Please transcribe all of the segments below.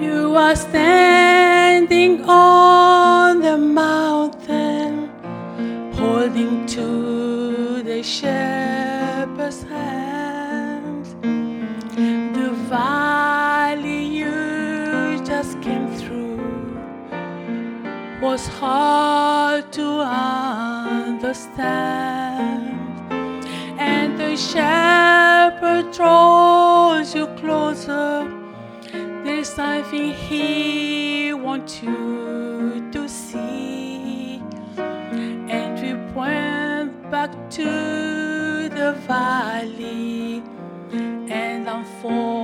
You are standing on the mountain, holding to the shepherd's hand. The valley you just came through was hard to understand, and the shepherd draws something he wants you to see. And we went back to the valley and unfold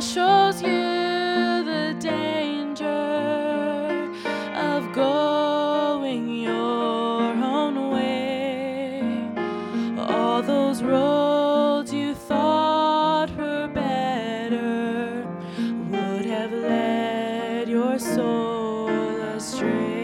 shows you the danger of going your own way. All those roads you thought were better would have led your soul astray.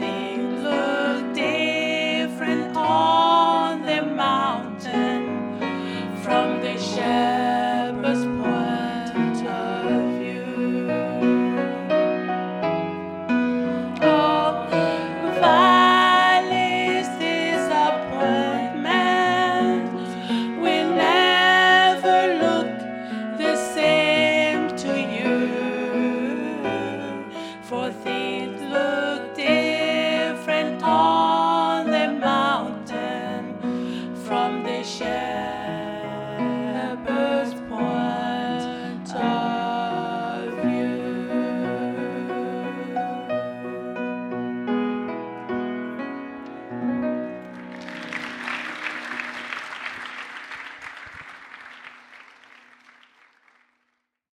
for thee.